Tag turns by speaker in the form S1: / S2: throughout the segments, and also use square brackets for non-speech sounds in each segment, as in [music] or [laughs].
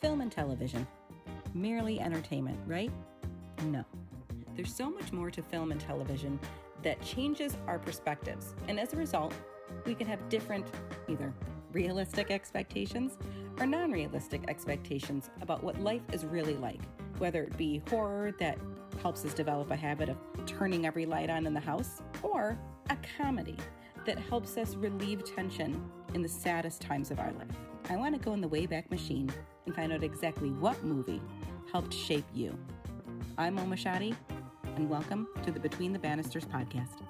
S1: film and television. Merely entertainment, right? No. There's so much more to film and television that changes our perspectives, and as a result, we can have different, either realistic expectations or non realistic expectations about what life is really like, whether it be horror that helps us develop a habit of turning every light on in the house, or a comedy that helps us relieve tension in the saddest times of our life. I want to go in the Wayback Machine and find out exactly what movie helped shape you. I'm Mo Moshaty, and welcome to the Between the Bannisters podcast.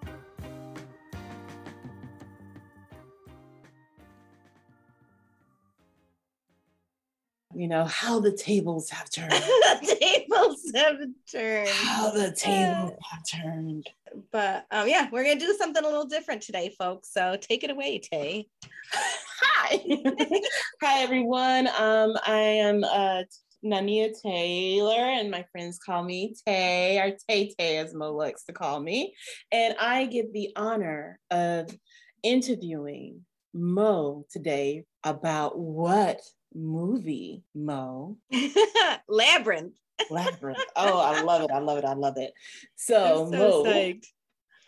S2: you know how the tables have turned. [laughs]
S3: The tables have turned.
S2: How the tables have turned.
S3: But um yeah we're gonna do something a little different today folks so take it away tay [laughs]
S2: hi [laughs] hi everyone um i am uh Nanea Taylor, and my friends call me Tay, or Tay Tay, as Mo likes to call me. And I get the honor of interviewing Mo today about what movie, Mo? [laughs]
S3: Labyrinth.
S2: Labyrinth. Oh, I love it. I love it. I love it. So, so Mo, psyched.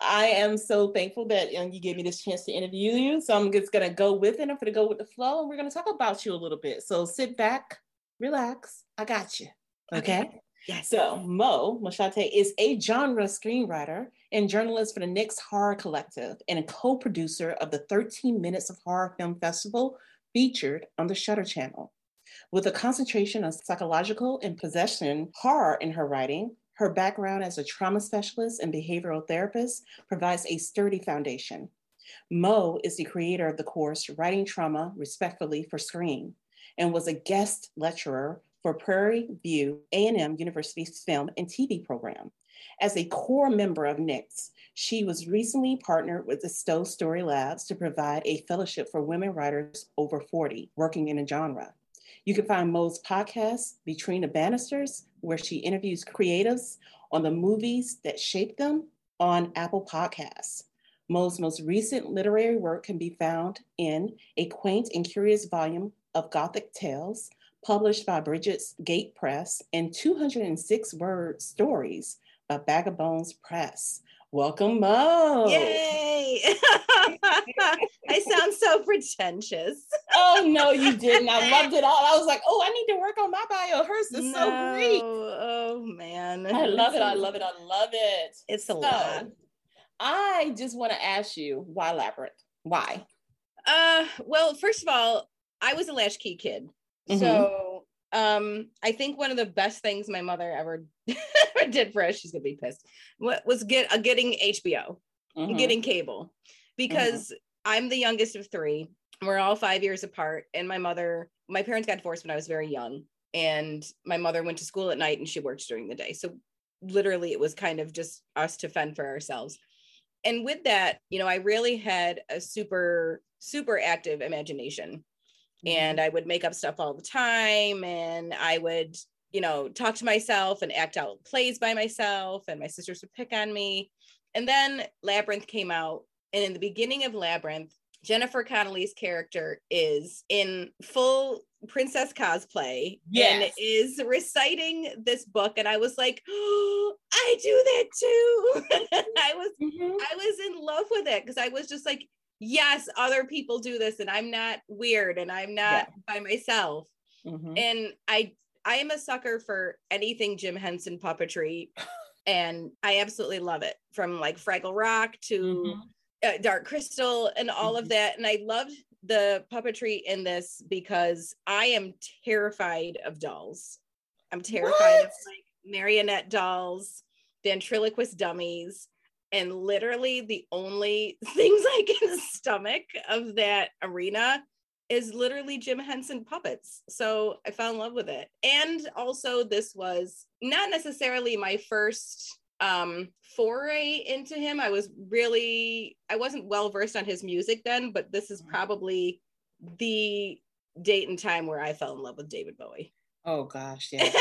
S2: I am so thankful that um, you gave me this chance to interview you. So I'm just going to go with it. I'm going to go with the flow and we're going to talk about you a little bit. So sit back, relax. I got you. Okay. okay. Yes. So Mo Moshaty is a genre screenwriter and journalist for the Next Horror Collective and a co-producer of the 13 Minutes of Horror Film Festival, featured on the Shudder channel. With a concentration on psychological and possession horror in her writing, her background as a trauma specialist and behavioral therapist provides a sturdy foundation. Mo is the creator of the course Writing Trauma Respectfully for Screen and was a guest lecturer for Prairie View A&M University's film and TV program. As a core member of NICS, she was recently partnered with the Stowe Story Labs to provide a fellowship for women writers over 40 working in a genre. You can find Mo's podcast, Between the Bannisters, where she interviews creatives on the movies that shaped them on Apple Podcasts. Mo's most recent literary work can be found in a quaint and curious volume of Gothic Tales, published by Brigid's Gate Press, and 206 word stories by Bag of Bones Press. Welcome, Mo.
S3: Yay. [laughs] I sound so pretentious.
S2: oh, no, you didn't. I [laughs] loved it all. I was like, oh, I need to work on my bio. Hers is no. so great.
S3: Oh, man.
S2: I love it. I love it. I love it.
S3: It's a so, lot.
S2: I just want to ask you why Labyrinth? Why?
S3: Uh, well, first of all, I was a latchkey kid. Mm-hmm. So um, I think one of the best things my mother ever, [laughs] did for us, she's gonna be pissed, was get uh, getting HBO, mm-hmm. getting cable, because mm-hmm. I'm the youngest of three. We're all five years apart, and my mother, my parents got divorced when I was very young, and my mother went to school at night and she worked during the day. So literally, it was kind of just us to fend for ourselves. And with that, you know, I really had a super, super active imagination and mm-hmm. I would make up stuff all the time and I would you know talk to myself and act out plays by myself and my sisters would pick on me and then Labyrinth came out and in the beginning of Labyrinth Jennifer Connelly's character is in full princess cosplay yes. and is reciting this book and I was like oh, [gasps] I do that too [laughs] I was mm-hmm. I was in love with it because I was just like yes, other people do this and I'm not weird and I'm not yeah. by myself. Mm-hmm. And I I am a sucker for anything Jim Henson puppetry [laughs] and I absolutely love it from like Fraggle Rock to mm-hmm. uh, Dark Crystal and all mm-hmm. of that and I loved the puppetry in this because I am terrified of dolls. I'm terrified what? of like marionette dolls, ventriloquist dummies and literally the only [laughs] things I can stomach of that arena is literally Jim Henson puppets. So I fell in love with it. And also this was not necessarily my first um foray into him. I was really I wasn't well versed on his music then, but this is mm-hmm. probably the date and time where I fell in love with David Bowie.
S2: Oh gosh, [laughs] yeah.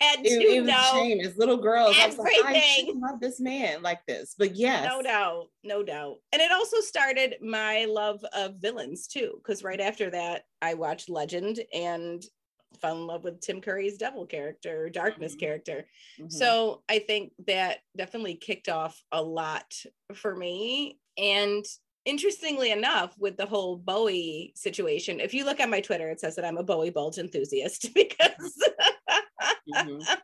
S3: Had it, to it was know
S2: shame as little girls. Everything. I, like, I love this man like this, but yes,
S3: no doubt, no doubt. And it also started my love of villains too, because right after that, I watched Legend, and fell in love with Tim Curry's devil character, darkness mm-hmm. character. Mm-hmm. So I think that definitely kicked off a lot for me. And interestingly enough, with the whole Bowie situation, if you look at my Twitter, it says that I'm a Bowie Bulge enthusiast [laughs] because mm-hmm.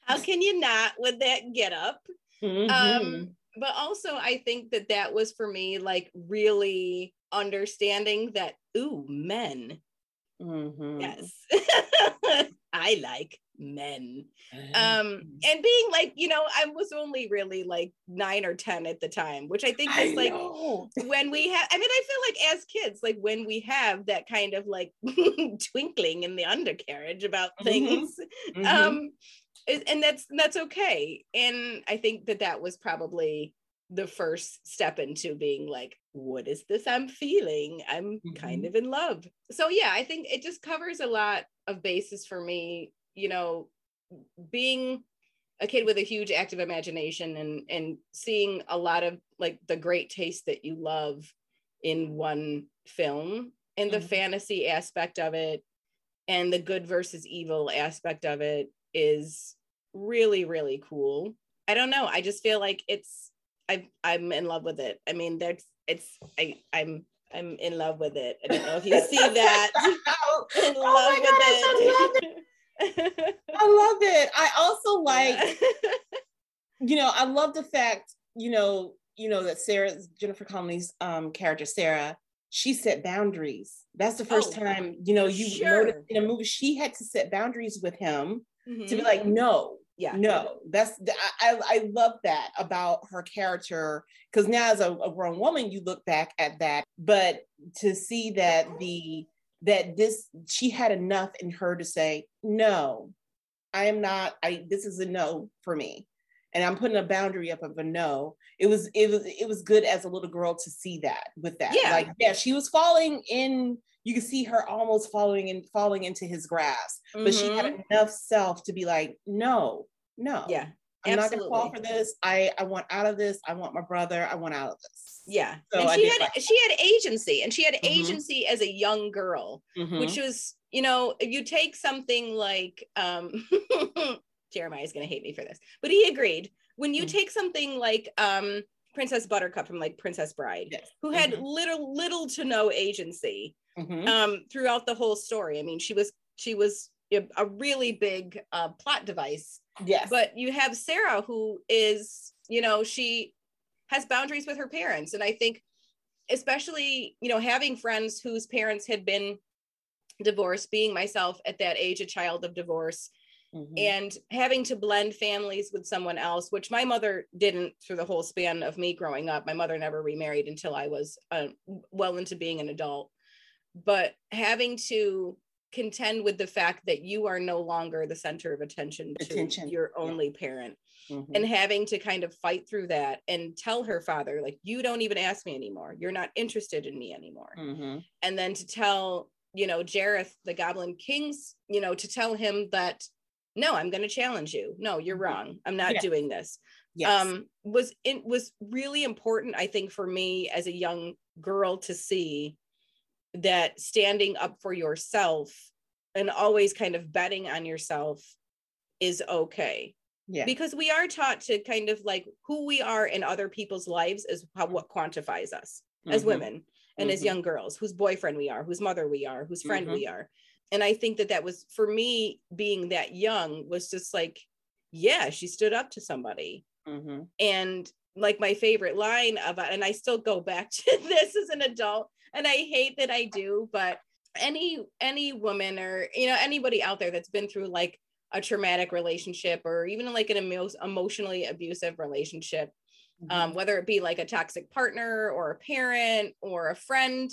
S3: how can you not with that get up? Mm-hmm. Um, but also, I think that that was for me like really understanding that, ooh, men. Mm-hmm. Yes, [laughs] I like men. Um, and being like, you know, I was only really like nine or 10 at the time, which I think is like when we have, I mean, I feel like as kids, like when we have that kind of like [laughs] twinkling in the undercarriage about mm-hmm. things, mm-hmm. um, and that's that's okay and i think that that was probably the first step into being like what is this i'm feeling i'm mm-hmm. kind of in love so yeah i think it just covers a lot of bases for me you know being a kid with a huge active imagination and and seeing a lot of like the great taste that you love in one film and the mm-hmm. fantasy aspect of it and the good versus evil aspect of it is really really cool. I don't know. I just feel like it's i i'm in love with it. I mean there's it's i i'm i'm in love with it. I don't know if you see that. [laughs] Oh, [laughs] in oh love with
S2: gosh, it. [laughs] I love it. I love it i also like [laughs] you know i love the fact you know you know that sarah jennifer connelly's um character sarah she set boundaries. That's the first oh, time you know you sure. noticed in a movie she had to set boundaries with him mm-hmm. to be like no yeah. no. That's i i love that about her character because now as a, a, grown woman you look back at that but to see that the that this she had enough in her to say no i am not i this is a no for me and i'm putting a boundary up of a no it was it was it was good as a little girl to see that with that yeah like yeah she was falling in you can see her almost falling and falling into his grasp. Mm-hmm. But she had mm-hmm. enough self to be like, no, no.
S3: Yeah.
S2: I'm absolutely. not gonna fall for this. I I want out of this. I want my brother. I want out of this.
S3: Yeah. So and she had like she had agency and she had mm-hmm. agency as a young girl, mm-hmm. which was, you know, if you take something like um [laughs] Jeremiah is gonna hate me for this, but he agreed. When you mm-hmm. take something like um Princess Buttercup from like Princess Bride, yes. who had mm-hmm. little little to no agency mm-hmm. um, throughout the whole story. I mean, she was she was a really big uh, plot device.
S2: Yes.
S3: But you have Sarah, who is, you know, she has boundaries with her parents, and I think, especially, you know, having friends whose parents had been divorced, being myself at that age, a child of divorce. Mm-hmm. And having to blend families with someone else, which my mother didn't through the whole span of me growing up. My mother never remarried until I was uh, well into being an adult but having to contend with the fact that you are no longer the center of attention, attention. your only yeah. parent mm-hmm. and having to kind of fight through that and tell her father like you don't even ask me anymore you're not interested in me anymore mm-hmm. and then to tell you know jareth the goblin kings you know to tell him that no i'm going to challenge you no you're mm-hmm. wrong i'm not yeah. doing this yes. um was it was really important i think for me as a young girl to see that standing up for yourself and always kind of betting on yourself is okay. Yeah. Because we are taught to kind of like who we are in other people's lives is how what quantifies us mm-hmm. as women and mm-hmm. as young girls, whose boyfriend we are, whose mother we are, whose friend mm-hmm. we are. And I think that that was for me being that young was just like, yeah, she stood up to somebody. Mm-hmm. And like my favorite line of it, and I still go back [laughs] to this as an adult and I hate that I do, but any any woman or you know anybody out there that's been through like a traumatic relationship or even like an emo- emotionally abusive relationship um, mm-hmm. um, whether it be like a toxic partner or a parent or a friend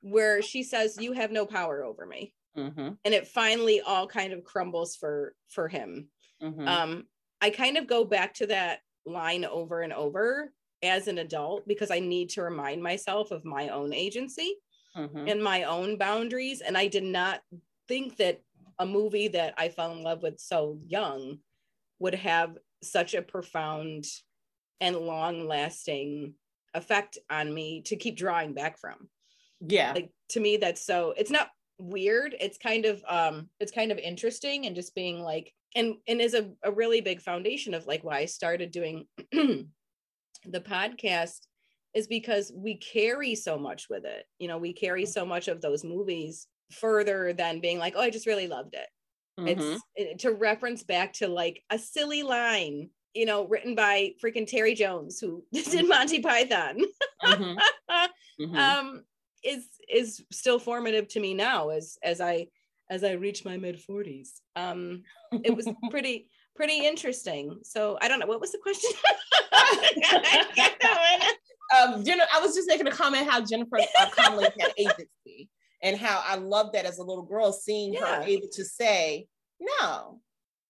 S3: where she says you have no power over me mm-hmm. and it finally all kind of crumbles for for him mm-hmm. um, i kind of go back to that line over and over as an adult because I need to remind myself of my own agency mm-hmm. and my own boundaries. And I did not think that a movie that I fell in love with so young would have such a profound and long lasting effect on me to keep drawing back from.
S2: Yeah.
S3: Like to me, that's so, it's not weird. It's kind of um it's kind of interesting and just being like and and is a, a really big foundation of like why I started doing [clears throat] the podcast is because we carry so much with it. You know, we carry so much of those movies further than being like, oh, I just really loved it. Mm-hmm. It's it, to reference back to like a silly line, you know, written by freaking Terry Jones, who [laughs] did Monty Python. mm-hmm. [laughs] Mm-hmm. Um, is is still formative to me now as as I as I reach my mid 40s. Um, it was [laughs] pretty pretty interesting. So I don't know what was the question. [laughs]
S2: um, Jennifer, I was just making a comment how Jennifer uh, had agency and how I love that as a little girl, seeing yeah. her able to say no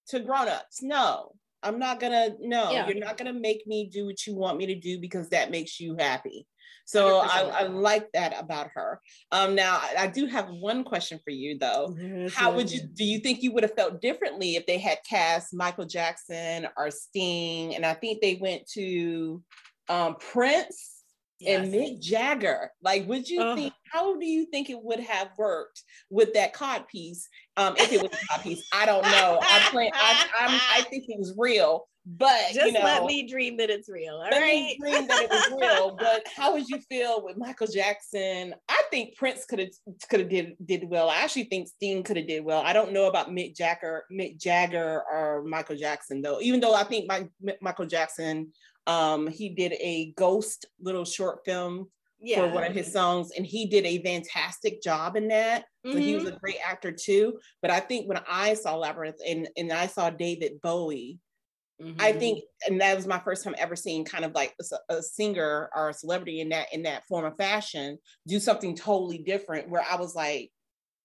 S2: to grown-ups. No, I'm not gonna. No, yeah. you're not gonna make me do what you want me to do because that makes you happy. So I, I, like that about her. Um, now I, I, do have one question for you though. Yes, How would you do you think you would have felt differently if they had cast Michael Jackson or Sting? And I think they went to um, Prince yes. and Mick Jagger. Like, would you oh. think? How do you think it would have worked with that cod piece? Um, if it was a cod piece, I don't know. I plan. I, I'm, I think it was real. But
S3: just
S2: you know,
S3: let me dream that it's real. All
S2: let
S3: right?
S2: me dream that it was real. [laughs] But how would you feel with Michael Jackson? I think Prince could have could have did did well. I actually think Sting could have did well. I don't know about Mick Jagger, Mick Jagger or Michael Jackson though. Even though I think my, Michael Jackson, um, he did a ghost little short film yeah. for one of his songs, and he did a fantastic job in that. Mm-hmm. So he was mm-hmm. a great actor too. But I think when I saw Labyrinth and and I saw David Bowie Mm-hmm. I think, and that was my first time ever seeing kind of like a, a, singer or a celebrity in that in that form of fashion do something totally different. Where I was like,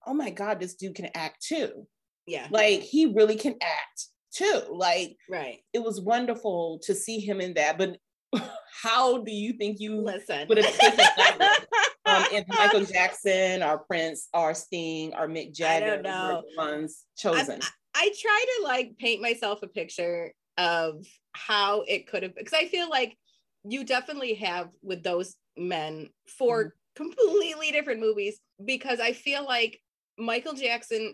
S2: "Oh my god, this dude can act too!"
S3: Yeah,
S2: like he really can act too. Like,
S3: right?
S2: It was wonderful to see him in that. But [laughs] how do you think you
S3: listen
S2: would have taken [laughs] um, if Michael Jackson or Prince or Sting or Mick Jagger were the ones chosen?
S3: I, I try to like paint myself a picture of how it could have because I feel like you definitely have with those men for mm-hmm. completely different movies because I feel like Michael Jackson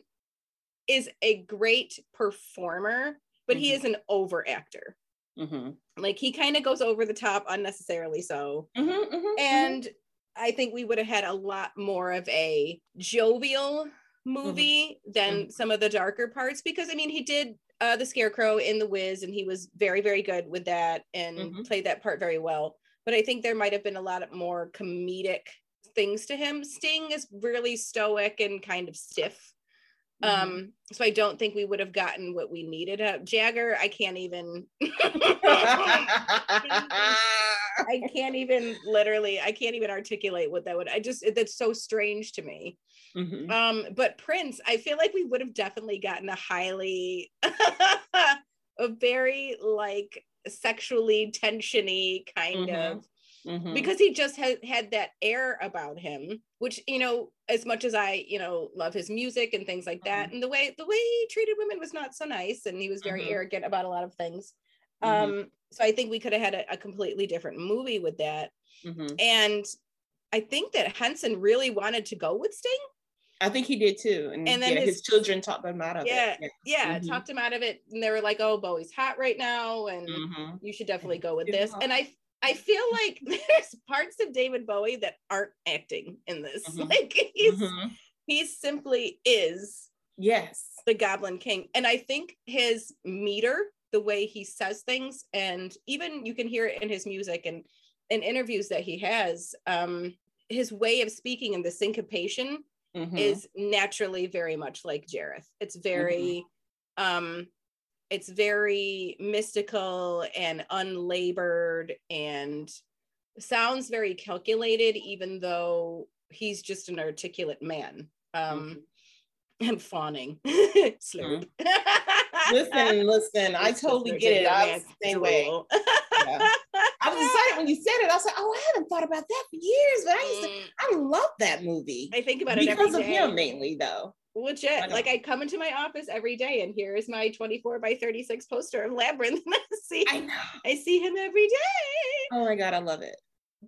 S3: is a great performer, but mm-hmm. he is an over actor. Mm-hmm. Like he kind of goes over the top unnecessarily so. Mm-hmm, mm-hmm, mm-hmm. and I think we would have had a lot more of a jovial movie than some of the darker parts because I mean he did uh, the Scarecrow in The Wiz, and he was very, very good with that and mm-hmm. played that part very well. But I think there might have been a lot of more comedic things to him. Sting is really stoic and kind of stiff. Mm-hmm. Um, so I don't think we would have gotten what we needed. Uh, Jagger, I can't even. [laughs] I can't even literally. I can't even articulate what that would. I just that's so strange to me. Mm-hmm. Um, but Prince, I feel like we would have definitely gotten a highly, [laughs] a very like sexually tensiony kind mm-hmm. of Mm-hmm. because he just had had that air about him which you know as much as i you know love his music and things like that mm-hmm. and the way the way he treated women was not so nice and he was very mm-hmm. arrogant about a lot of things mm-hmm. um so i think we could have had a, a completely different movie with that mm-hmm. and i think that henson really wanted to go with sting
S2: I think he did too. And, and then yeah, his, his, children talked him out of
S3: yeah, it. Yeah, yeah, mm-hmm. talked him out of it. And they were like, oh, Bowie's hot right now. And mm-hmm. you should definitely go with this. And I I feel like [laughs] there's parts of David Bowie that aren't acting in this. Mm-hmm. [laughs] Like he's mm-hmm. he simply is
S2: yes
S3: the Goblin King. And I think his meter, the way he says things, and even you can hear it in his music and in interviews that he has, um, his way of speaking and the syncopation mm-hmm. is naturally very much like Jareth. It's very mm-hmm. um it's very mystical and unlabored and sounds very calculated even though he's just an articulate man um mm-hmm. [laughs] and fawning [laughs]
S2: slurp mm-hmm. listen listen i totally get it i was the same way yeah. [laughs] was excited when you said it. I was like oh i haven't thought about that for years but i used to mm. i love that movie.
S3: I think about it
S2: because of him mainly though.
S3: Legit like i come into my office every day and here is my 24 by 36 poster of labyrinth. [laughs] I see I, know. I see him every day.
S2: Oh my god i love it.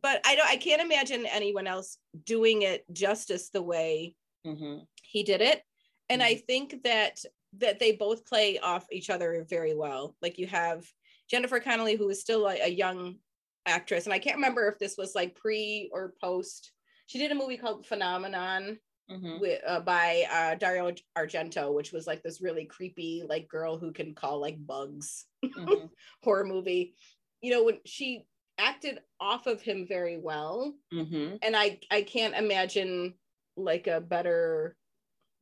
S3: But i don't i can't imagine anyone else doing it justice the way mm-hmm. he did it. And mm-hmm. i think that that they both play off each other very well. Like you have jennifer connelly who is still a, a young actress and i can't remember if this was like pre or post she did a movie called phenomenon mm-hmm. with, uh, by uh, dario argento which was like this really creepy like girl who can call like bugs mm-hmm. [laughs] horror movie you know when she acted off of him very well mm-hmm. and i i can't imagine like a better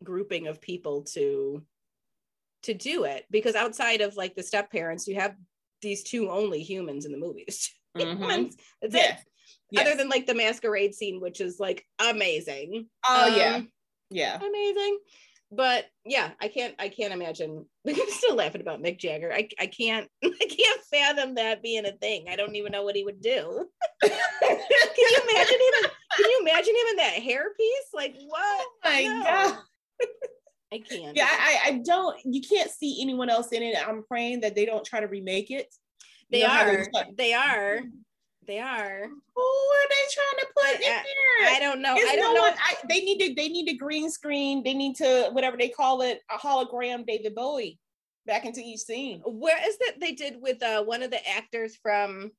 S3: grouping of people to to do it because outside of like the step parents you have these two only humans in the movies [laughs] mm-hmm. that's it yes. other than like the masquerade scene which is like amazing
S2: oh um, yeah yeah
S3: amazing but yeah, I can't I can't imagine. [laughs] I'm still laughing about Mick Jagger. I, I can't [laughs] I can't fathom that being a thing. I don't even know what he would do. [laughs] can you imagine him? In, can you imagine him in that hairpiece? Like what? Oh my no. god. I can't.
S2: Yeah, I, I don't. You can't see anyone else in it. I'm praying that they don't try to remake it.
S3: They you know are. They are. They are.
S2: Who are they trying to put in there?
S3: I don't know. I don't no know. One, I,
S2: they need to. They need a green screen. They need to whatever they call it, a hologram David Bowie back into each scene.
S3: Where is that they did with uh, one of the actors from?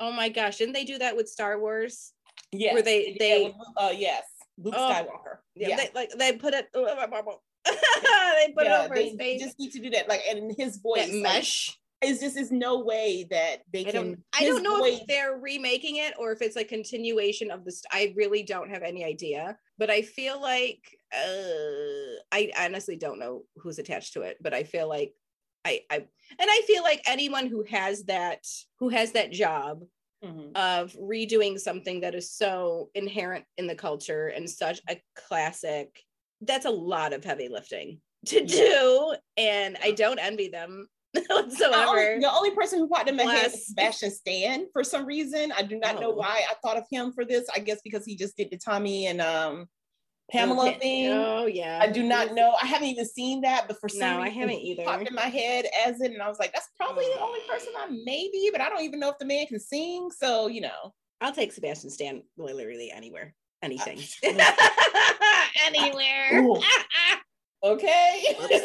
S3: Oh my gosh! Didn't they do that with Star Wars?
S2: Yes.
S3: Where they they
S2: yeah, uh yes Luke oh, Skywalker.
S3: Yeah, yeah. They, like they put it. [laughs] they put yeah, it over
S2: they
S3: his face.
S2: Just need to do that, like, and his voice
S3: that mesh.
S2: Like, is just is no way that they
S3: I
S2: can.
S3: I don't know voice... if they're remaking it or if it's a continuation of this. I really don't have any idea, but I feel like uh, I honestly don't know who's attached to it, but I feel like I, I and I feel like anyone who has that who has that job mm-hmm. of redoing something that is so inherent in the culture and such a classic, that's a lot of heavy lifting to do, and I don't envy them [laughs] whatsoever. The
S2: only, the only, person who popped in my Plus. head is Sebastian Stan for some reason. I do not oh. know why I thought of him for this. I guess because he just did the Tommy and um Pamela okay. thing.
S3: Oh yeah.
S2: I do not know. I haven't even seen that, but for some
S3: no,
S2: reason
S3: I haven't either.
S2: Popped in my head as it, and I was like, that's probably the only person I maybe, but I don't even know if the man can sing. So you know,
S3: I'll take Sebastian Stan literally anywhere, anything, [laughs] anywhere. [laughs]
S2: Okay. [laughs]
S3: okay.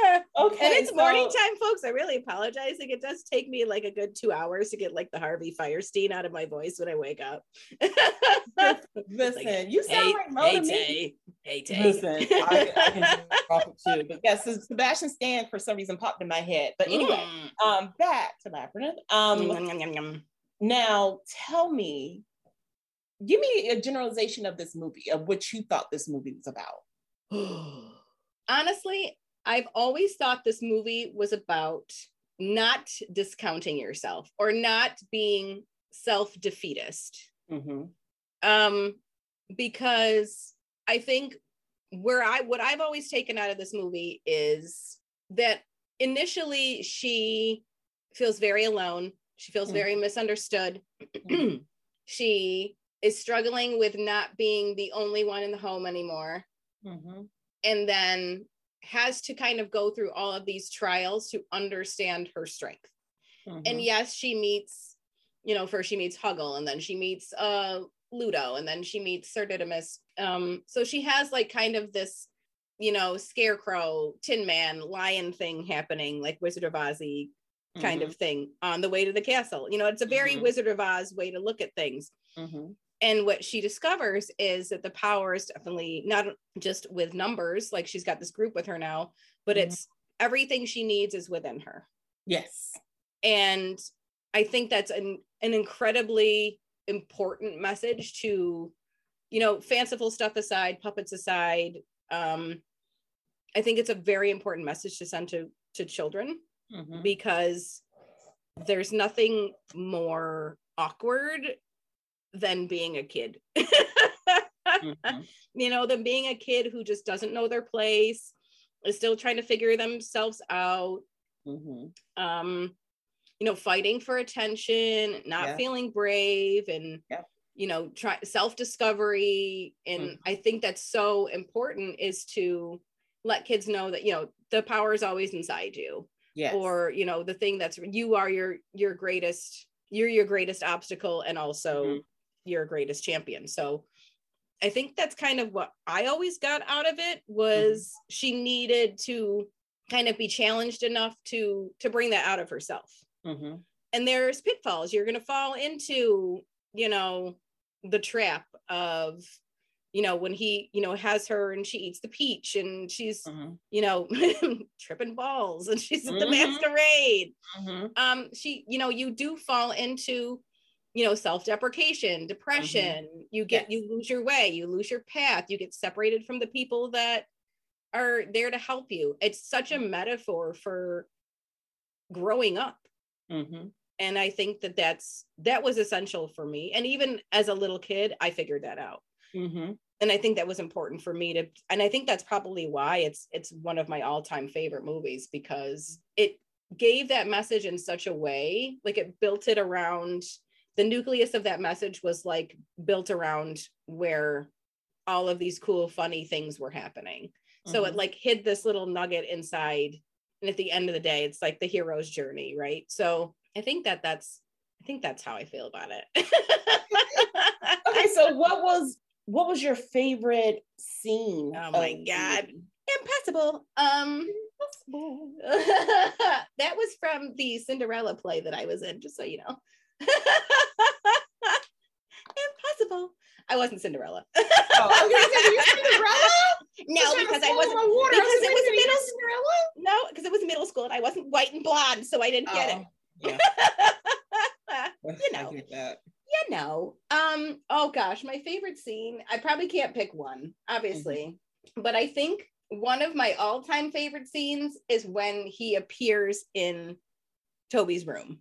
S3: And it's so, morning time, folks. I really apologize. Like it does take me like a good two hours to get like the Harvey Fierstein out of my voice when I wake up. [laughs] [laughs]
S2: Listen, like, you sound hey, like Mo hey, to me.
S3: Hey, Tay. Listen,
S2: I, I can too. But yes, so Sebastian Stan for some reason popped in my head. But anyway, mm. um, back to Labyrinth. Um, yum, yum, yum, now tell me, give me a generalization of this movie, of what you thought this movie was about. [gasps]
S3: Honestly, I've always thought this movie was about not discounting yourself or not being self defeatist. Mm-hmm. Um, because I think where I what I've always taken out of this movie is that initially she feels very alone. She feels mm-hmm. very misunderstood. [clears throat] She is struggling with not being the only one in the home anymore mm-hmm. and then has to kind of go through all of these trials to understand her strength. Mm-hmm. And yes, she meets, you know, first she meets Hoggle and then she meets uh Ludo and then she meets Sir Didymus. Um, so she has like kind of this, you know, scarecrow, tin man, lion thing happening, like Wizard of Ozzy kind mm-hmm. of thing on the way to the castle. You know, it's a very mm-hmm. Wizard of Oz way to look at things. And what she discovers is that the power is definitely not just with numbers like she's got this group with her now but mm-hmm. it's everything she needs is within her
S2: yes
S3: and i think that's an, an incredibly important message to you know fanciful stuff aside puppets aside um i think it's a very important message to send to to children mm-hmm. because there's nothing more awkward than being a kid. mm-hmm. [laughs] You know, than being a kid who just doesn't know their place, is still trying to figure themselves out. Mm-hmm. Um, you know, fighting for attention, not yeah. feeling brave, and yeah. you know, try self-discovery. And mm-hmm. I think that's so important is to let kids know that you know the power is always inside you. Yes. Or you know, the thing that's you are your your greatest you're your greatest obstacle and also mm-hmm your greatest champion. So I think that's kind of what I always got out of it was mm-hmm. she needed to kind of be challenged enough to to bring that out of herself. Mm-hmm. And there's pitfalls. You're going to fall into, you know, the trap of you know when he you know has her and she eats the peach and she's mm-hmm. you know [laughs] tripping balls and she's at the mm-hmm. masquerade mm-hmm. um she you know you do fall into you know self-deprecation depression mm-hmm. you get yes. you lose your way you lose your path you get separated from the people that are there to help you it's such a mm-hmm. metaphor for growing up mm-hmm. and i think that that's that was essential for me and even as a little kid i figured that out mm-hmm. and i think that was important for me to and i think that's probably why it's it's one of my all-time favorite movies because it gave that message in such a way like it built it around the nucleus of that message was like built around where all of these cool funny things were happening. Mm-hmm. so it mm-hmm. like hid this little nugget inside and at the end of the day it's like the hero's journey right? So i think that that's i think that's how i feel about it. [laughs]
S2: Okay so what was what was your favorite scene
S3: oh my god. impossible. Um impossible. [laughs] that was from the cinderella play that i was in just so you know Impossible. I wasn't Cinderella. oh, [laughs] Cinderella? No, because I wasn't. Because was it was middle Cinderella. No, because it was middle school and I wasn't white and blonde, so I didn't oh, get it. Yeah. [laughs] you know. You know. Um. Oh gosh, my favorite scene. I probably can't pick one, obviously, mm-hmm. but I think one of my all-time favorite scenes is when he appears in Toby's room.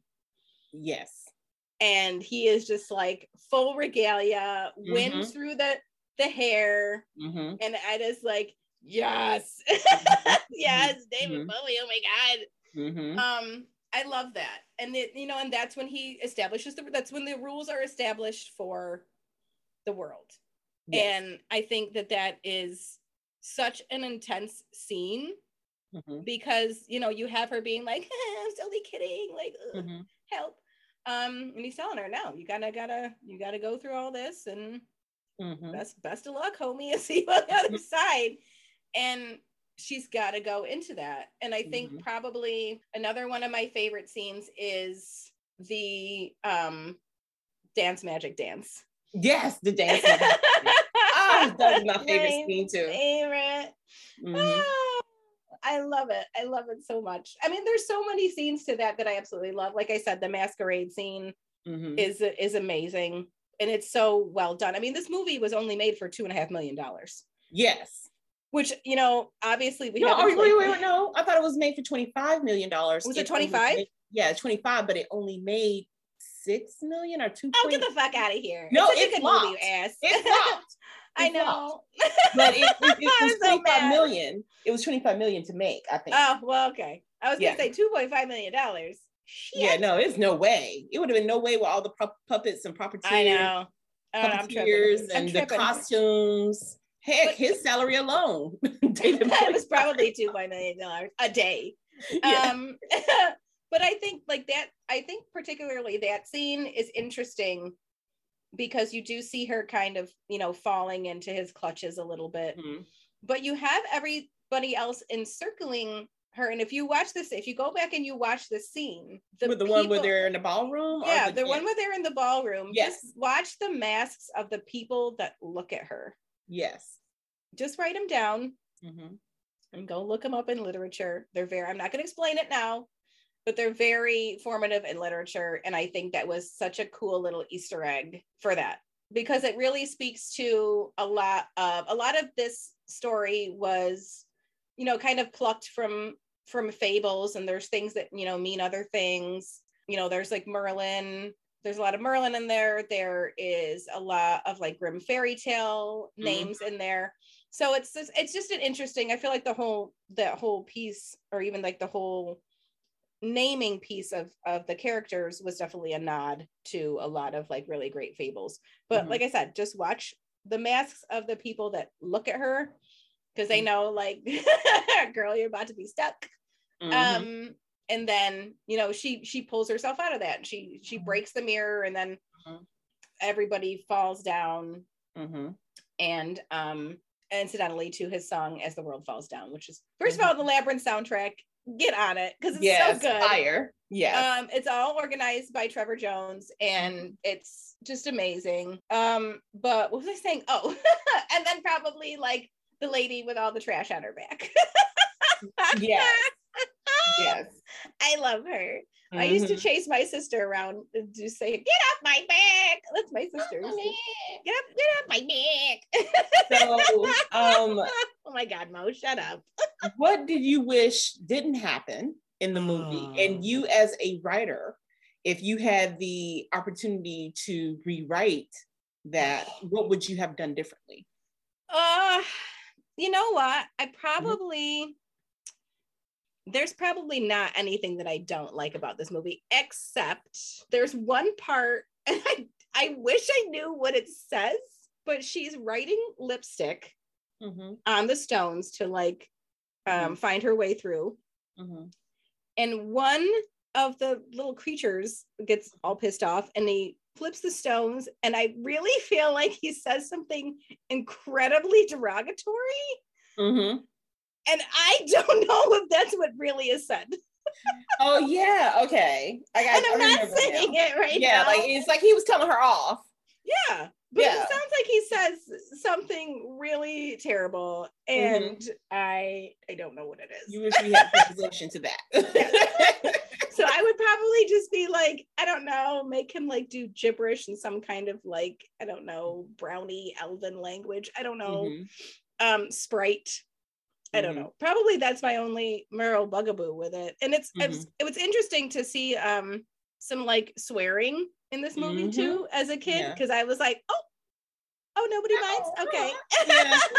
S2: Yes
S3: and he is just like full regalia, mm-hmm. wind through the the hair, mm-hmm. and like, yes, [laughs] yes, David mm-hmm. Bowie. Oh my god. Mm-hmm. Um, I love that, and it, you know, and that's when he establishes the. That's when the rules are established for the world, yes. and I think that that is such an intense scene mm-hmm. because you know you have her being like, [laughs] "I'm totally kidding," like, mm-hmm. help um, and he's telling her, no, you gotta gotta you gotta go through all this and mm-hmm. best best of luck, homie, [laughs] and see you on the other side. And she's got to go into that. And I think mm-hmm. probably another one of my favorite scenes is the um dance magic dance.
S2: Yes, the dance. [laughs] oh, that's my favorite my scene too.
S3: Favorite. Mm-hmm. Oh, I love it. I love it so much. I mean, there's so many scenes to that that I absolutely love. Like I said, the masquerade scene mm-hmm. is is amazing, and it's so well done. I mean, this movie was only made for two and a half million dollars.
S2: Yes.
S3: Which you know, obviously we.
S2: No, wait, wait, wait, wait, no. I thought it was made for twenty five million dollars.
S3: Was it twenty five?
S2: Yeah, twenty five, but it only made six million or two.
S3: Oh, get the fuck out of here!
S2: No, it's, it's a good movie, ass. It [laughs] flopped.
S3: I know. [laughs]
S2: but it, it, it was so 25 million. It was 25 million to make, I think.
S3: Oh, well, okay. I was yeah. gonna say 2.5 million dollars.
S2: Yeah, no, it's no way. It would have been no way with all the pu- puppets and puppeteers. I know. Oh, puppeteers and the costumes. Heck, but, his salary alone. [laughs]
S3: it [laughs] was probably two point million dollars a day. Yeah. Um, but I think like that. I think particularly that scene is interesting because you do see her kind of, you know, falling into his clutches a little bit. Mm-hmm. But you have everybody else encircling her. And if you watch this, if you go back and you watch the scene,
S2: the, With the people, one where they're in the ballroom,
S3: yeah, the, the one where they're in the ballroom. Yes, just watch the masks of the people that look at her.
S2: Yes,
S3: just write them down. Mm-hmm. And go look them up in literature. They're very. I'm not going to explain it now, but they're very formative in literature. And I think that was such a cool little Easter egg for that because it really speaks to a lot of a lot of this story was, you know, kind of plucked from from fables and there's things that, you know, mean other things. You know, there's like Merlin, there's a lot of Merlin in there. There is a lot of like Grimm fairy tale mm-hmm. names in there. So it's just, it's just an interesting. I feel like the whole that whole piece, or even like the whole naming piece of of the characters was definitely a nod to a lot of like really great fables but mm-hmm. like i said just watch the masks of the people that look at her because they mm-hmm. know like [laughs] girl you're about to be stuck mm-hmm. um and then you know she she pulls herself out of that she she mm-hmm. breaks the mirror and then mm-hmm. everybody falls down mm-hmm. and um, incidentally to his song "As the World Falls Down," which is 1st of all the Labyrinth soundtrack. Get on it because it's yes, so good.
S2: Fire. Yeah.
S3: Um, it's all organized by Trevor Jones, and mm-hmm. it's just amazing. Um, but what was I saying? Oh, [laughs] and then probably like the lady with all the trash on her back. [laughs]
S2: yes. Yes.
S3: I love her. Mm-hmm. I used to mm-hmm. chase my sister around and just say, "Get off my back!" That's my sister. Get up, get off my back. so, um, [laughs] oh my God, Mo, shut up. [laughs]
S2: what did you wish didn't happen in the movie? Oh. And you, as a writer, if you had the opportunity to rewrite that, [sighs] what would you have done differently?
S3: Uh, you know what? I mm-hmm. probably. Mm-hmm there's probably not anything that I don't like about this movie, except there's one part, [laughs] and I, I wish I knew what it says, but she's writing lipstick mm-hmm. on the stones to like um, mm-hmm. find her way through. Mm-hmm. And one of the little creatures gets all pissed off and he flips the stones. And I really [laughs] feel like he says something incredibly derogatory. And I [laughs] don't know if that's what really is said.
S2: oh yeah, okay.
S3: I got. And I'm not saying now. it right
S2: yeah,
S3: now.
S2: Yeah, like it's like he was telling her off.
S3: Yeah, but yeah. it sounds like he says something really terrible, and mm-hmm. I I don't know what it is.
S2: You wish we had position to that. [laughs]
S3: so I would probably just be like, I don't know, make him like do gibberish in some kind of like I don't know brownie elven language. I don't know. Mm-hmm. Um, sprite I don't mm-hmm. know. Probably that's my only Merle bugaboo with it. And it's mm-hmm. it's it was interesting to see um some like swearing in this movie mm-hmm. too as a kid because yeah. I was like, oh, oh nobody minds. Okay. Yeah. [laughs]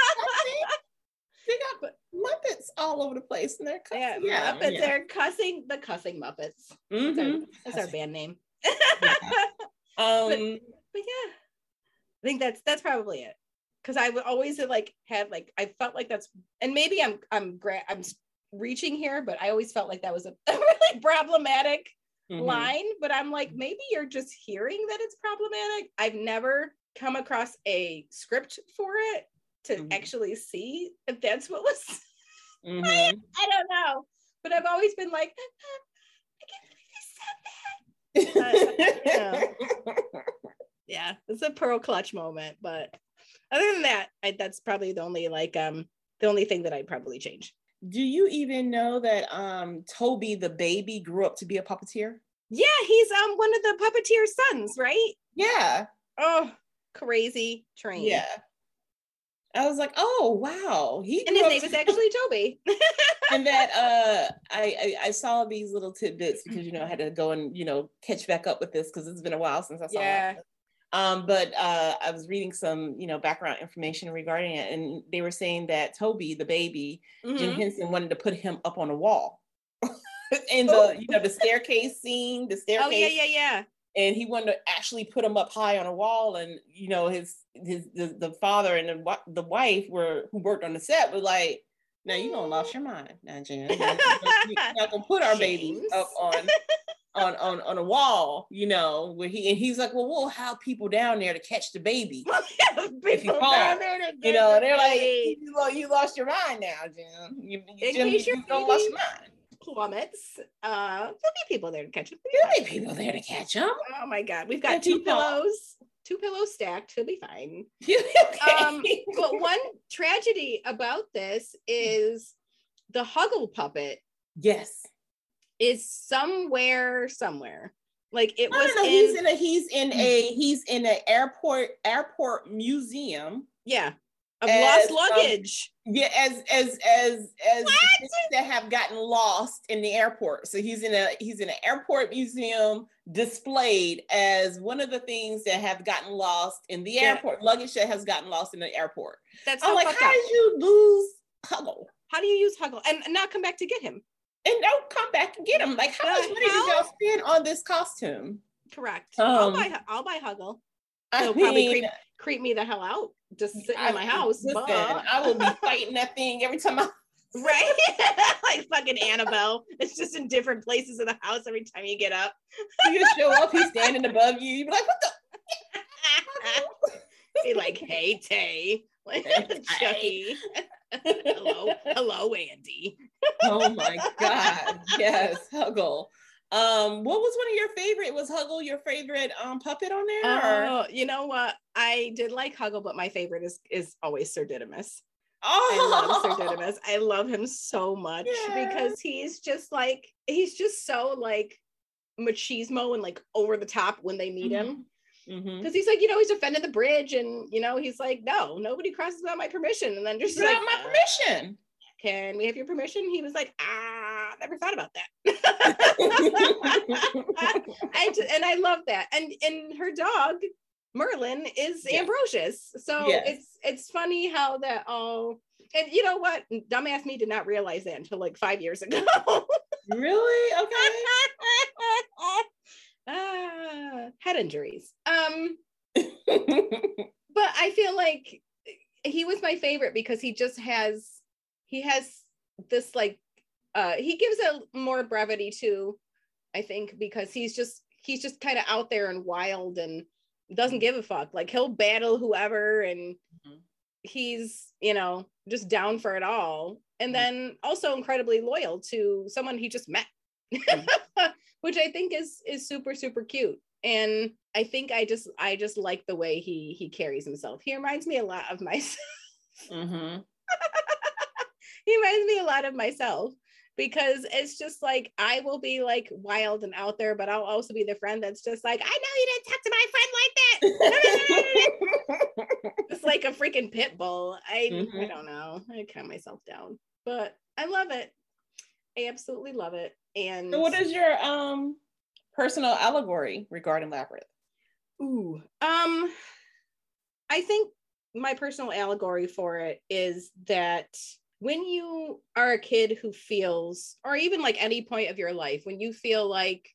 S3: [laughs]
S2: they got Muppets all over the place and they're cussing. Yeah, yeah
S3: Muppets. Yeah. They're cussing the cussing Muppets. Mm-hmm. That's, our, mm-hmm. that's our, band name. [laughs] um, but, but yeah, I think that's that's probably it because I would always like had like I felt like that's and maybe I'm I'm gra- I'm reaching here, but I always felt like that was [laughs] a, really problematic mm-hmm. line. But I'm like, maybe you're just hearing that it's problematic. I've never come across a script for it to mm-hmm. actually see if that's what was. [laughs] Mm-hmm. I, I, don't know, but I've always been like, [laughs] I can't believe he said that. uh, yeah, it's a pearl clutch moment, but other than that, I, that's probably the only like um the only thing that I'd probably change.
S2: Do you even know that um Toby the baby grew up to be a puppeteer?
S3: Yeah, he's um one of the puppeteer's sons, right?
S2: Yeah.
S3: Oh, crazy train.
S2: Yeah. I was like, oh wow,
S3: he and his name is [laughs] actually Toby.
S2: and that [laughs] uh, I, I, I saw these little tidbits because you know I had to go and you know catch back up with this because it's been a while since I saw
S3: yeah. it.
S2: Um, but uh, I was reading some, you know, background information regarding it, and they were saying that Toby, the baby, mm-hmm. Jim Henson wanted to put him up on a wall [laughs] in the, you know, the staircase scene, the staircase. Oh
S3: yeah, yeah, yeah.
S2: And he wanted to actually put him up high on a wall, and you know, his his the, the father and the, the wife were who worked on the set were like, now you gonna lost your mind, now Jim. You're not gonna put our baby up on on on on a wall, you know, where he and he's like, well, we'll have people down there to catch the baby. [laughs] if you fall, you know, they're like, you, you lost your mind now, Jim. You,
S3: In Jim, case you don't lost your mind. Plummets. Uh, there'll be people there to catch him.
S2: There'll be people there to catch him.
S3: Oh my god, we've got two pillows. Two pillows stacked. He'll be fine. [laughs]
S2: okay. Um,
S3: but one tragedy about this is the Hoggle puppet.
S2: Yes
S3: is somewhere somewhere. Like it was.
S2: In, he's in a he's in a he's in an airport airport museum.
S3: Yeah, of as, lost luggage.
S2: Um, yeah, as as as as that have gotten lost in the airport. So he's in a he's in an airport museum displayed as one of the things that have gotten lost in the yeah. airport luggage that has gotten lost in the airport. That's I'm like, how up. did you lose Hoggle?
S3: How do you use Hoggle and not come back to get him?
S2: And don't come back and get them. Like, how much money did y'all spend on this costume?
S3: Correct. Um, I'll buy. I'll buy Hoggle. He'll probably creep, creep me the hell out just sitting I, in my house.
S2: Listen, I will be [laughs] fighting that thing every time I. [laughs]
S3: Right, [laughs] like fucking Annabelle. It's just in different places of the house every time you get up.
S2: You show up, he's standing above you. You be like, "What the?"
S3: Be like, hey Tay, Chucky. Hello, hello, Andy.
S2: oh my God. Yes, Hoggle. Um, what was one of your favorite? Was Hoggle your favorite um puppet on there?
S3: Oh, you know what? I did like Hoggle, but my favorite is is always Sir Didymus.
S2: Oh,
S3: I love Sir [laughs] Didymus. I love him so much yeah. because he's just like he's just so like machismo and like over the top when they meet mm-hmm. him. Because mm-hmm. he's like, you know, he's defending the bridge, and you know, he's like, no, nobody crosses without my permission. And then just
S2: without
S3: like,
S2: my uh, permission.
S3: Can we have your permission? He was like, ah, never thought about that. [laughs] I just, and I love that. And and her dog Merlin is yes. Ambrosius. So yes. it's it's funny how that all and you know what? Dumbass me did not realize that until like five years ago.
S2: really? Okay. [laughs]
S3: uh, head injuries. Um but I feel like he was my favorite because he just has he has this like uh he gives a more brevity to I think because he's just he's just kind of out there and wild and doesn't give a fuck. Like he'll battle whoever and mm-hmm. he's, you know, just down for it all. And mm-hmm. then also incredibly loyal to someone he just met. Mm-hmm. [laughs] Which I think is is super super cute. And I think I just I just like the way he he carries himself. He reminds me a lot of [laughs] myself. Mm-hmm. [laughs] he reminds me a lot of myself because it's just like I will be like wild and out there, but I'll also be the friend that's just like, I know you didn't talk to my friend like that. [laughs] it's like a freaking pit bull. I mm-hmm. I don't know. I calm myself down, but I love it. I absolutely love it. And
S2: so what is your um personal allegory regarding labyrinth?
S3: Ooh, um, I think my personal allegory for it is that when you are a kid who feels, or even like any point of your life, when you feel like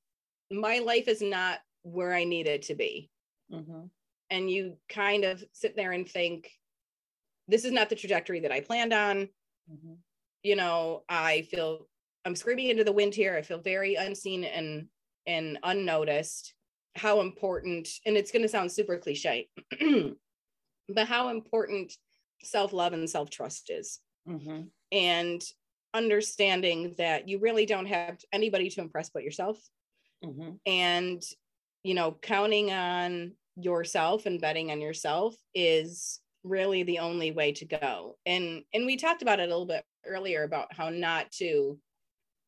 S3: my life is not where I need it to be, Mm-hmm. And you kind of sit there and think, this is not the trajectory that I planned on. Mm-hmm. You know, I feel I'm screaming into the wind here. I feel very unseen and and unnoticed. How important, and it's going to sound super cliche, [clears throat] but how important self love and self trust is. Mm-hmm. And understanding that you really don't have anybody to impress but yourself. Mm-hmm. And you know, counting on yourself and betting on yourself is really the only way to go. And and we talked about it a little bit earlier about how not to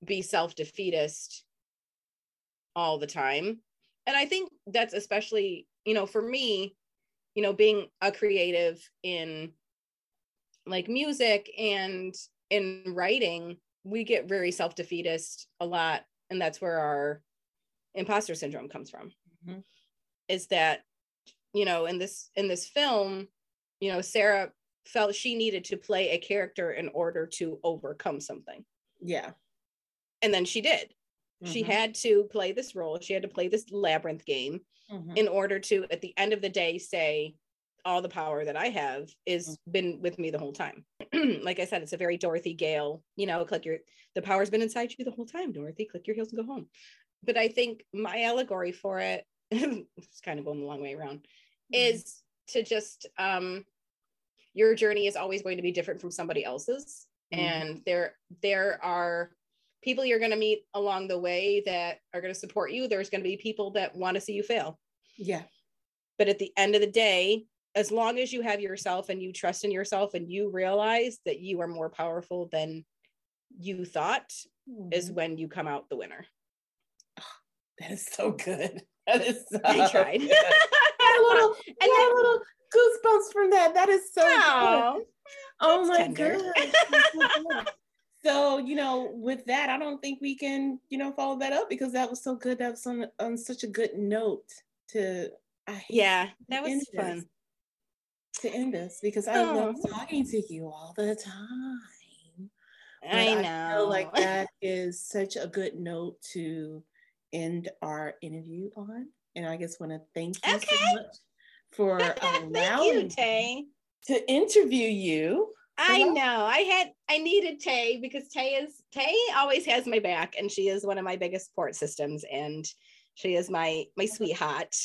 S3: be self-defeatist all the time. And I think that's especially, you know, for me, you know, being a creative in like music and in writing, we get very self-defeatist a lot and that's where our imposter syndrome comes from mm-hmm. is that you know in this in this film you know sarah felt she needed to play a character in order to overcome something
S2: yeah
S3: and then she did mm-hmm. she had to play this role she had to play this labyrinth game mm-hmm. in order to at the end of the day say all the power that i have is mm-hmm. been with me the whole time [clears throat] like i said it's a very dorothy gale you know click your the power's been inside you the whole time dorothy click your heels and go home but i think my allegory for it [laughs] it's kind of going the long way around, mm-hmm. is to just um your journey is always going to be different from somebody else's. Mm-hmm. And there there are people you're going to meet along the way that are going to support you. There's going to be people that want to see you fail.
S2: Yeah.
S3: But at the end of the day, as long as you have yourself and you trust in yourself and you realize that you are more powerful than you thought, mm-hmm. is when you come out the winner.
S2: Oh, [sighs] that is so good. [laughs] That is so
S3: I tried. [laughs]
S2: Good. a little, [laughs] and a little goosebumps from that. That is so oh, good. Oh my god. So you know, with that, I don't think we can, you know, follow that up because that was so good. That was on, on such a good note to.
S3: yeah, that was fun.
S2: to end us because I oh. love talking to you all the time.
S3: I know. I feel
S2: like that is such a good note to end our interview on. And I just want to thank you okay. so much for [laughs] allowing
S3: me
S2: to interview you.
S3: I know. I had I needed Tay because Tay is Tay always has my back and she is one of my biggest support systems and she is my my sweetheart.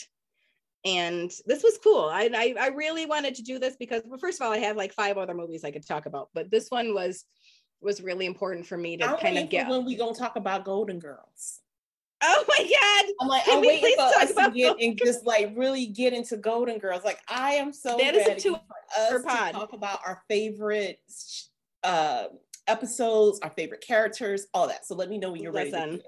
S3: and this was cool. I, I, I really wanted to do this because, well, first of all, I have like five other movies I could talk about, but this one was was really important for me to I'm kind of get.
S2: When we gonna talk about Golden Girls?
S3: Oh my god!
S2: I'm like, Can I'm waiting for us to get and just like really get into Golden Girls. Like, I am so that ready is a two for us to talk about our favorite uh, episodes, our favorite characters, all that. So let me know when you're Listen, ready.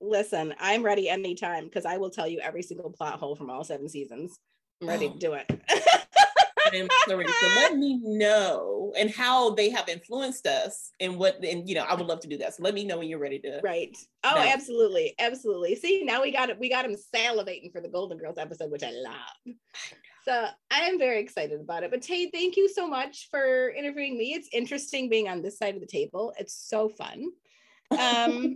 S3: Listen, I'm ready anytime because I will tell you every single plot hole from all seven seasons. I'm ready oh. to do it. [laughs]
S2: So let me know and how they have influenced us and what and you know, I would love to do that. So let me know when you're ready to
S3: Right. Oh, know. absolutely. Absolutely. See, now we got it. We got him salivating for the Golden Girls episode, which I love. So I am very excited about it. But Tay, thank you so much for interviewing me. It's interesting being on this side of the table. It's so fun. [laughs] Um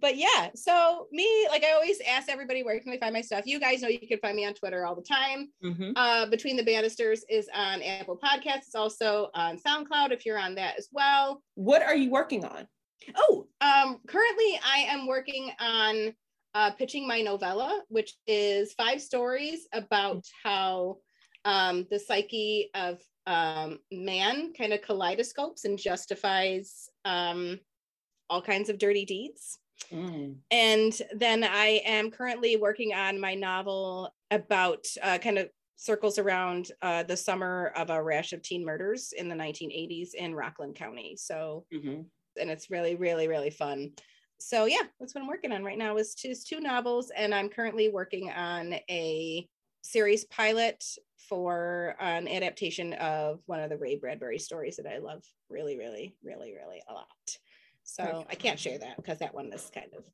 S3: but yeah, so me, like I always ask everybody, where can they find my stuff? You guys know you can find me on Twitter all the time. Mm-hmm. Uh, Between the Bannisters is on Apple Podcasts. It's also on SoundCloud if you're on that as well.
S2: What are you working on?
S3: Oh, um, currently I am working on uh, pitching my novella, which is five stories about how um, the psyche of um, man kind of kaleidoscopes and justifies um, all kinds of dirty deeds. Mm. And then I am currently working on my novel about uh, kind of circles around uh, the summer of a rash of teen murders in the 1980s in Rockland County. So, mm-hmm. and it's really, really, really fun. So yeah, that's what I'm working on right now is just two novels, and I'm currently working on a series pilot for an adaptation of one of the Ray Bradbury stories that I love really, really, really, really a lot. So I can't share that because that one is kind of.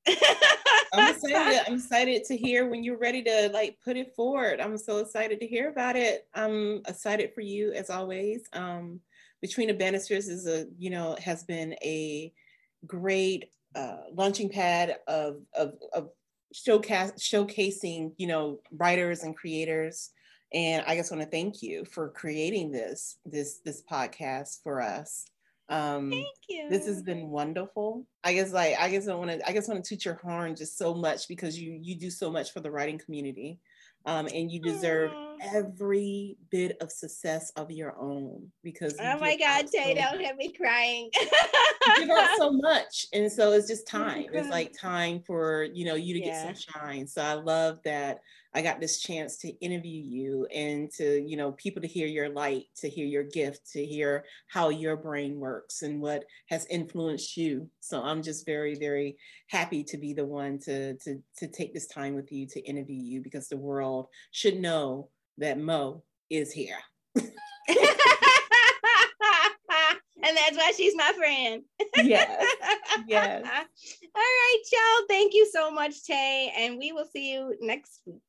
S2: I'm [laughs] excited. I'm excited to hear when you're ready to like put it forward. I'm so excited to hear about it. I'm excited for you as always. Um, Between the Bannisters is a you know has been a great uh, launching pad of of, of showcase showcasing you know writers and creators. And I just want to thank you for creating this this this podcast for us. Um, Thank you. This has been wonderful. I guess like I guess I want to I guess want to toot your horn just so much because you you do so much for the writing community, um, and you deserve Aww. every bit of success of your own because.
S3: Oh my God, Tay, so don't have me crying.
S2: you give out so [laughs] much, and so it's just time. It's [laughs] like time for you know you to yeah. get some shine. So I love that I got this chance to interview you and to, you know, people to hear your light, to hear your gift, to hear how your brain works and what has influenced you. So I'm just very, very happy to be the one to to to take this time with you to interview you because the world should know that Mo is here. [laughs] [laughs] and
S3: that's why she's my friend.
S2: yes. Yes. [laughs]
S3: All right, y'all. Thank you so much, Tay. And we will see you next week.